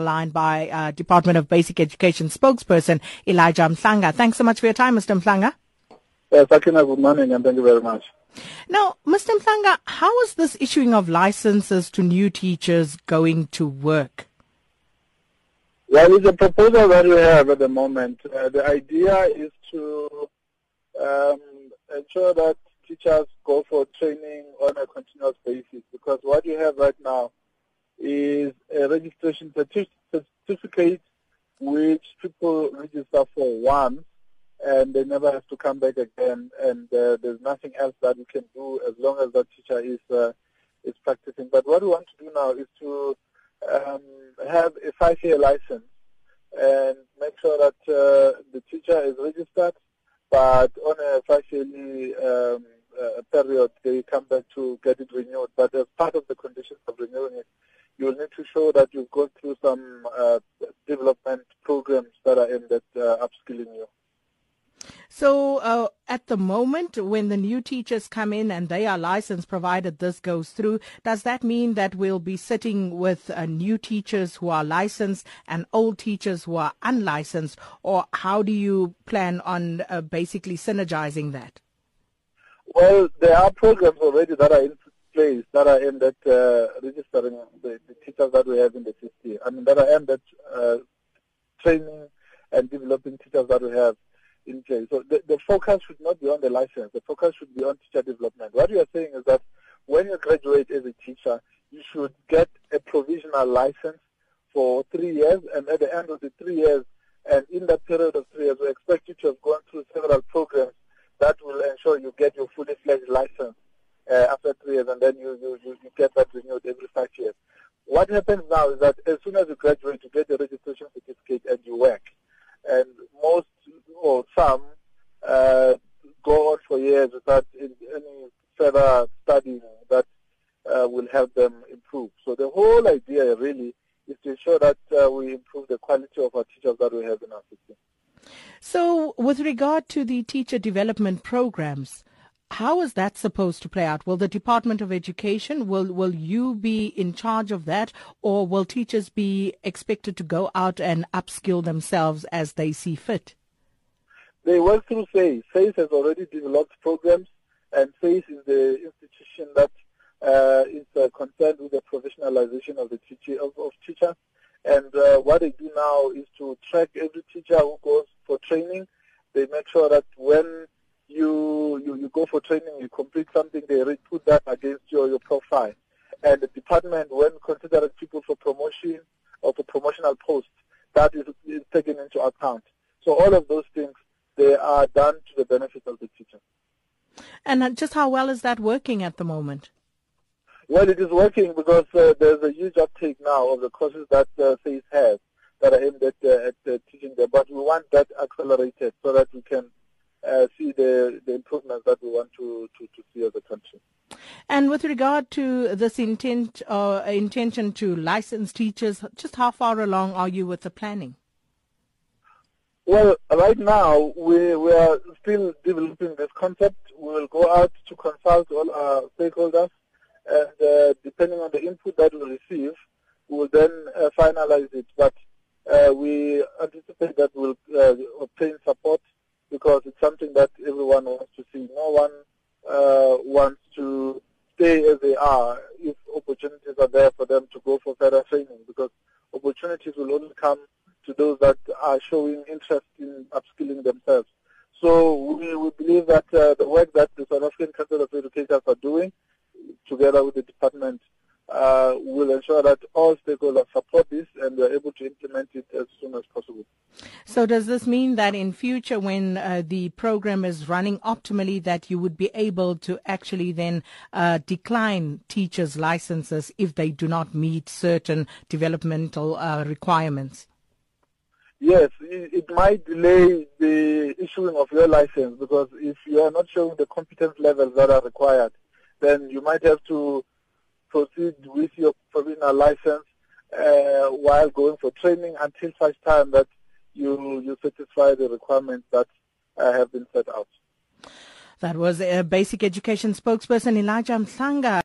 line by uh, Department of Basic Education spokesperson Elijah Mhlanga. Thanks so much for your time, Mr. Mhlanga. Yes, Sakina, good morning and thank you very much. Now, Mr. Mhlanga, how is this issuing of licenses to new teachers going to work? Well, it's a proposal that we have at the moment. Uh, the idea is to um, ensure that teachers go for training on a continuous basis because what you have right now is a registration certificate which people register for once and they never have to come back again and uh, there's nothing else that we can do as long as that teacher is uh, is practicing. But what we want to do now is to um, have a five-year license and make sure that uh, the teacher is registered, but on a five-yearly um, uh, period they come back to get it renewed. But as part of the conditions of renewing it, you need to show that you've gone through some uh, development programs that are aimed at uh, upskilling you. So, uh, at the moment, when the new teachers come in and they are licensed, provided this goes through, does that mean that we'll be sitting with uh, new teachers who are licensed and old teachers who are unlicensed, or how do you plan on uh, basically synergizing that? Well, there are programs already that are in place that are aimed at uh, registering the, the, teachers that we have in the system. I mean, that are aimed at uh, training and developing teachers that we have in place. So the, the focus should not be on the license. The focus should be on teacher development. What you are saying is that when you graduate as a teacher, you should get a provisional license for three years, and at the end of the three years, and in that period of three years, we expect you to have gone through several programs that will ensure you get your fully fledged license uh, after three years, and then you, you, you, you get that renewed every five years. What happens now is that as soon as you graduate, you get the registration certificate and you work. And most or some uh, go on for years without any further studying that uh, will help them improve. So the whole idea really is to ensure that uh, we improve the quality of our teachers that we have in our system. So, with regard to the teacher development programs, how is that supposed to play out? Will the Department of Education, will, will you be in charge of that or will teachers be expected to go out and upskill themselves as they see fit? They work through SACE. SACE has already developed programs and SACE is the institution that uh, is uh, concerned with the professionalization of the teacher, of, of teachers. And uh, what they do now is to track every teacher who goes for training. They make sure that when you, you, you go for training, you complete something, they put that against your, your profile. And the department, when considering people for promotion or for promotional posts, that is, is taken into account. So all of those things, they are done to the benefit of the teacher. And uh, just how well is that working at the moment? Well, it is working because uh, there's a huge uptake now of the courses that uh, SACE has that are aimed at, uh, at uh, teaching them. But we want that accelerated so that we can uh, see the, the improvements that we want to, to, to see as a country. And with regard to this intent uh, intention to license teachers, just how far along are you with the planning? Well, right now we, we are still developing this concept. We will go out to consult all our stakeholders, and uh, depending on the input that we receive, we will then uh, finalize it. But uh, we anticipate that we'll uh, obtain support because it's something that everyone wants to see. No one uh, wants to stay as they are if opportunities are there for them to go for further training because opportunities will only come to those that are showing interest in upskilling themselves. So we, we believe that uh, the work that the South African Council of Educators are doing, together with the department, uh, will ensure that all stakeholders support this and we are able to implement it as soon as possible. So does this mean that in future when uh, the program is running optimally that you would be able to actually then uh, decline teachers' licenses if they do not meet certain developmental uh, requirements? Yes, it, it might delay the issuing of your license because if you are not showing the competence levels that are required, then you might have to proceed with your provisional license uh, while going for training until such time that you you satisfy the requirements that uh, have been set out. That was a basic education spokesperson Elijah Mhlanga.